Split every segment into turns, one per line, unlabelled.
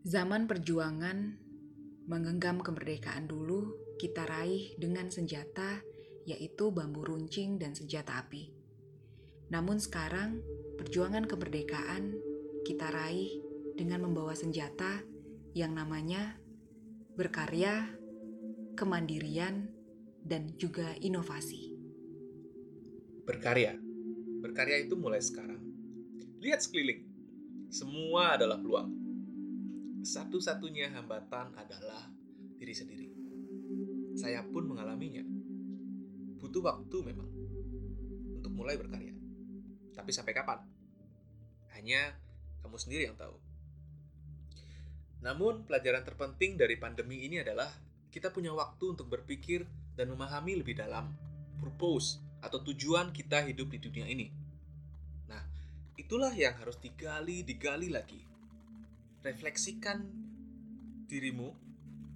Zaman perjuangan menggenggam kemerdekaan dulu kita raih dengan senjata yaitu bambu runcing dan senjata api. Namun sekarang perjuangan kemerdekaan kita raih dengan membawa senjata yang namanya berkarya, kemandirian, dan juga inovasi.
Berkarya. Berkarya itu mulai sekarang. Lihat sekeliling. Semua adalah peluang satu-satunya hambatan adalah diri sendiri. Saya pun mengalaminya. Butuh waktu memang untuk mulai berkarya. Tapi sampai kapan? Hanya kamu sendiri yang tahu. Namun, pelajaran terpenting dari pandemi ini adalah kita punya waktu untuk berpikir dan memahami lebih dalam purpose atau tujuan kita hidup di dunia ini. Nah, itulah yang harus digali, digali lagi refleksikan dirimu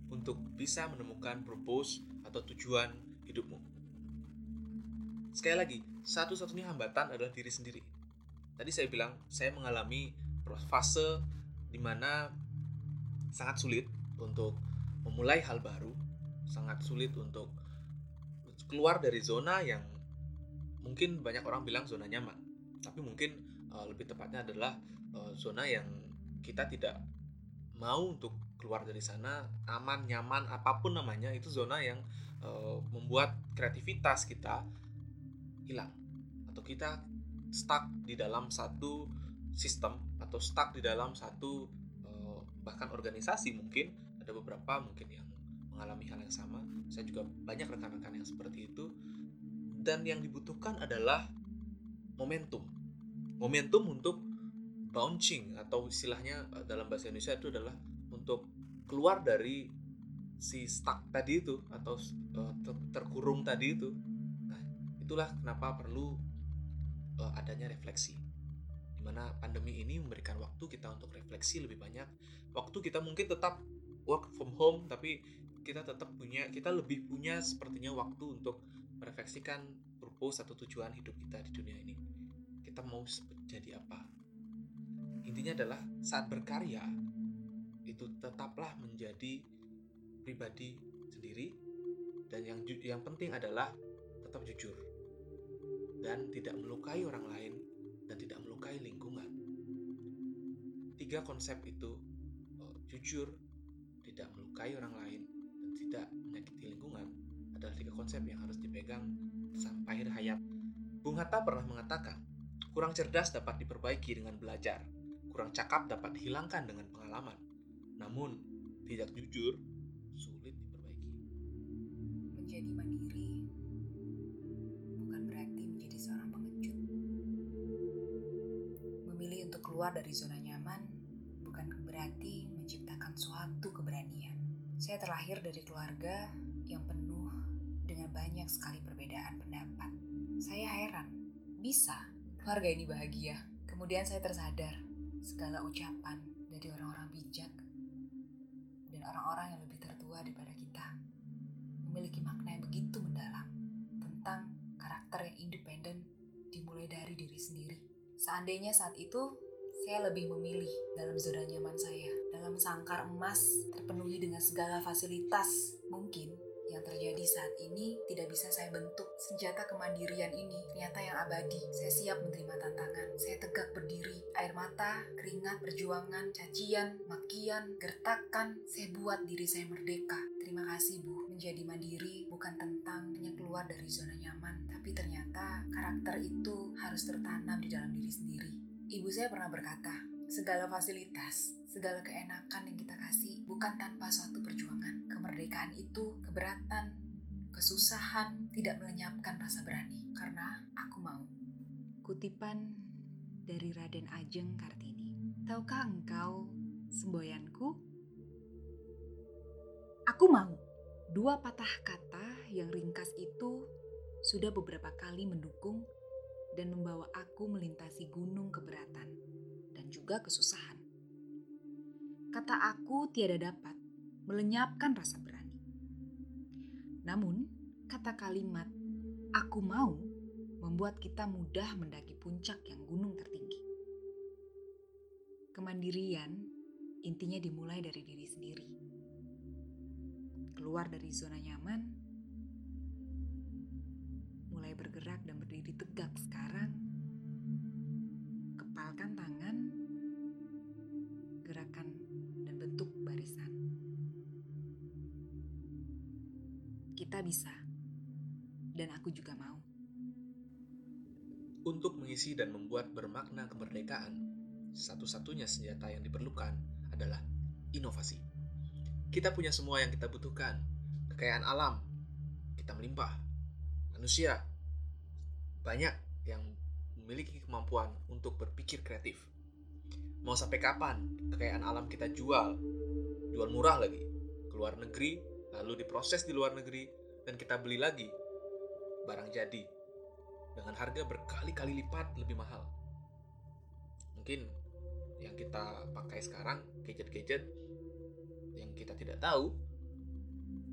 untuk bisa menemukan purpose atau tujuan hidupmu. Sekali lagi, satu-satunya hambatan adalah diri sendiri. Tadi saya bilang, saya mengalami fase di mana sangat sulit untuk memulai hal baru, sangat sulit untuk keluar dari zona yang mungkin banyak orang bilang zona nyaman, tapi mungkin uh, lebih tepatnya adalah uh, zona yang kita tidak mau untuk keluar dari sana aman nyaman apa pun namanya itu zona yang uh, membuat kreativitas kita hilang. Atau kita stuck di dalam satu sistem atau stuck di dalam satu uh, bahkan organisasi mungkin. Ada beberapa mungkin yang mengalami hal yang sama. Saya juga banyak rekan-rekan yang seperti itu. Dan yang dibutuhkan adalah momentum. Momentum untuk bouncing atau istilahnya eh, dalam bahasa Indonesia itu adalah untuk keluar dari si stuck tadi itu atau uh, terkurung tadi itu. Nah, itulah kenapa perlu uh, adanya refleksi. Di mana pandemi ini memberikan waktu kita untuk refleksi lebih banyak. Waktu kita mungkin tetap work from home tapi kita tetap punya kita lebih punya sepertinya waktu untuk merefleksikan purpose atau tujuan hidup kita di dunia ini. Kita mau jadi apa? Intinya adalah saat berkarya itu tetaplah menjadi pribadi sendiri dan yang yang penting adalah tetap jujur dan tidak melukai orang lain dan tidak melukai lingkungan. Tiga konsep itu oh, jujur, tidak melukai orang lain dan tidak menyakiti lingkungan adalah tiga konsep yang harus dipegang sampai akhir hayat. Bung Hatta pernah mengatakan, kurang cerdas dapat diperbaiki dengan belajar kurang cakap dapat dihilangkan dengan pengalaman. Namun, tidak jujur sulit diperbaiki.
Menjadi mandiri bukan berarti menjadi seorang pengecut. Memilih untuk keluar dari zona nyaman bukan berarti menciptakan suatu keberanian. Saya terlahir dari keluarga yang penuh dengan banyak sekali perbedaan pendapat. Saya heran, bisa keluarga ini bahagia. Kemudian saya tersadar segala ucapan dari orang-orang bijak dan orang-orang yang lebih tertua daripada kita memiliki makna yang begitu mendalam tentang karakter yang independen dimulai dari diri sendiri. Seandainya saat itu saya lebih memilih dalam zona nyaman saya, dalam sangkar emas terpenuhi dengan segala fasilitas, mungkin yang terjadi saat ini tidak bisa saya bentuk. Senjata kemandirian ini ternyata yang abadi. Saya siap menerima tantangan. Saya tegak berdiri. Air mata, keringat, perjuangan, cacian, makian, gertakan. Saya buat diri saya merdeka. Terima kasih Bu. Menjadi mandiri bukan tentang hanya keluar dari zona nyaman, tapi ternyata karakter itu harus tertanam di dalam diri sendiri. Ibu saya pernah berkata, segala fasilitas, segala keenakan yang kita kasih bukan tanpa suatu perjuangan. Kemerdekaan itu keberatan, kesusahan, tidak melenyapkan rasa berani. Karena aku mau. Kutipan dari Raden Ajeng Kartini. Tahukah engkau, semboyanku? Aku mau. Dua patah kata yang ringkas itu sudah beberapa kali mendukung dan membawa aku melintasi gunung keberatan dan juga kesusahan. Kata aku tiada dapat melenyapkan rasa berani. Namun, kata kalimat "aku mau" membuat kita mudah mendaki puncak yang gunung tertinggi. Kemandirian intinya dimulai dari diri sendiri. Keluar dari zona nyaman, mulai bergerak dan berdiri tegak sekarang. Kepalkan tangan, Kita bisa, dan aku juga mau.
Untuk mengisi dan membuat bermakna kemerdekaan, satu-satunya senjata yang diperlukan adalah inovasi. Kita punya semua yang kita butuhkan. Kekayaan alam, kita melimpah. Manusia, banyak yang memiliki kemampuan untuk berpikir kreatif. Mau sampai kapan kekayaan alam kita jual? Jual murah lagi. Ke luar negeri, lalu diproses di luar negeri, dan kita beli lagi barang jadi dengan harga berkali-kali lipat lebih mahal. Mungkin yang kita pakai sekarang gadget-gadget yang kita tidak tahu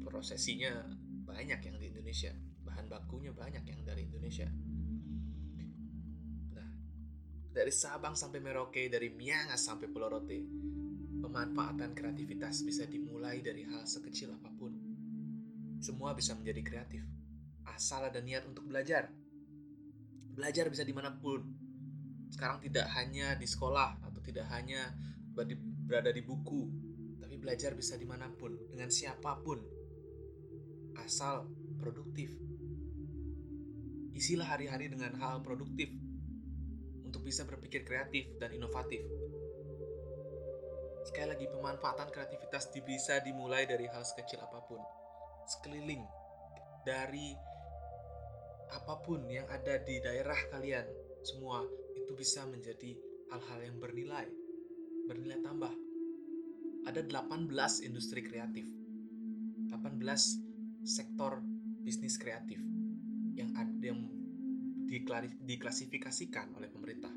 prosesinya banyak yang di Indonesia. Bahan bakunya banyak yang dari Indonesia. Nah dari Sabang sampai Merauke dari Miangas sampai Pulau Rote pemanfaatan kreativitas bisa dimulai dari hal sekecil apa pun semua bisa menjadi kreatif. Asal ada niat untuk belajar. Belajar bisa di mana pun. Sekarang tidak hanya di sekolah atau tidak hanya berada di buku, tapi belajar bisa di mana pun, dengan siapa pun, asal produktif. Isilah hari-hari dengan hal produktif untuk bisa berpikir kreatif dan inovatif. Sekali lagi, pemanfaatan kreativitas bisa dimulai dari hal sekecil apa pun, sekeliling, dari apa pun yang ada di daerah kalian, semua itu bisa menjadi hal-hal yang bernilai, bernilai tambah. Ada 18 industri kreatif, 18 sektor bisnis kreatif yang ada yang diklasifikasikan oleh pemerintah.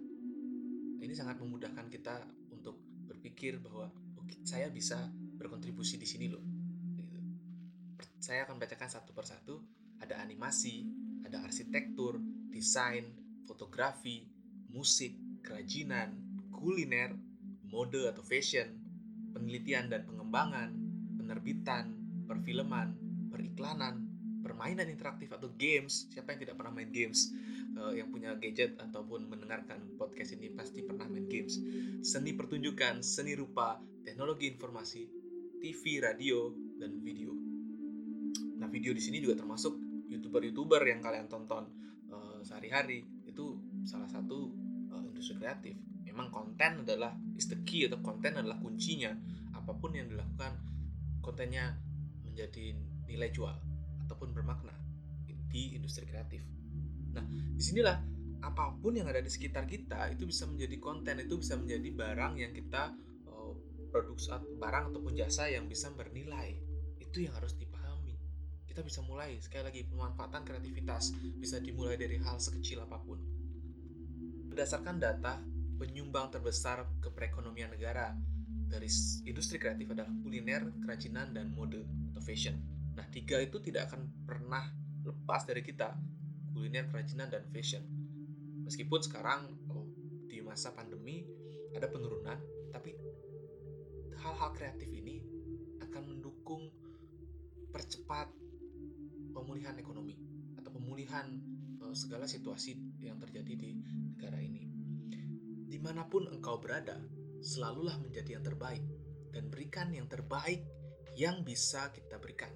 Ini sangat memudahkan kita untuk berpikir bahwa okay, saya bisa berkontribusi di sini loh. Saya akan bacakan satu persatu. Ada animasi, ada arsitektur, desain, fotografi, musik, kerajinan, kuliner, mode atau fashion, penelitian dan pengembangan, penerbitan, perfilman, periklanan, permainan interaktif atau games. Siapa yang tidak pernah main games? Uh, yang punya gadget ataupun mendengarkan podcast ini pasti pernah main games. Seni pertunjukan, seni rupa, teknologi informasi, TV, radio, dan video. Video di sini juga termasuk youtuber-youtuber yang kalian tonton uh, sehari-hari. Itu salah satu industri kreatif. Memang konten adalah is the key atau konten adalah kuncinya. Apa pun yang dilakukan kontennya menjadi nilai jual ataupun bermakna di industri kreatif. Nah di sinilah apa pun yang ada di sekitar kita itu bisa menjadi konten itu bisa menjadi barang yang kita uh, produksi barang ataupun jasa yang bisa bernilai. Itu yang harus dipahami kita bisa mulai sekali lagi pemanfaatan kreativitas bisa dimulai dari hal sekecil apa pun Berdasarkan data, penyumbang terbesar ke perekonomian negara dari industri kreatif adalah kuliner, kerajinan, dan mode atau fashion. Nah, tiga itu tidak akan pernah lepas dari kita, kuliner, kerajinan, dan fashion. Meskipun sekarang oh, di masa pandemi ada penurunan, tapi hal-hal kreatif ini akan mendukung percepat pemulihan ekonomi atau pemulihan uh, segala situasi yang terjadi di negara ini. Di mana pun engkau berada, selalulah menjadi yang terbaik dan berikan yang terbaik yang bisa kita berikan.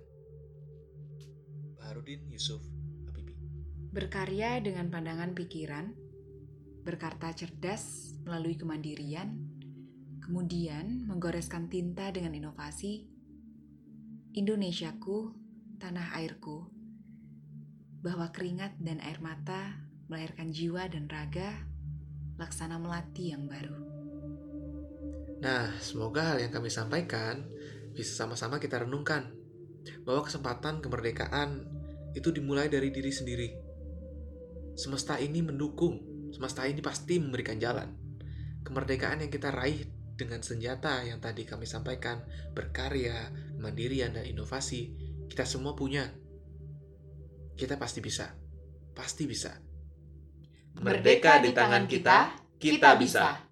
Baharudin Yusuf Habibi
Berkarya dengan pandangan pikiran, berkarta cerdas melalui kemandirian, kemudian menggoreskan tinta dengan inovasi, Indonesiaku, tanah airku, bahwa keringat dan air mata melahirkan jiwa dan raga, laksana melati yang baru.
Nah, semoga hal yang kami sampaikan bisa sama-sama kita renungkan bahwa kesempatan kemerdekaan itu dimulai dari diri sendiri. Semesta ini mendukung, semesta ini pasti memberikan jalan. Kemerdekaan yang kita raih dengan senjata yang tadi kami sampaikan, berkarya, kemandirian, dan inovasi, kita semua punya. Kita pasti bisa. Pasti bisa.
Merdeka di tangan kita, kita bisa.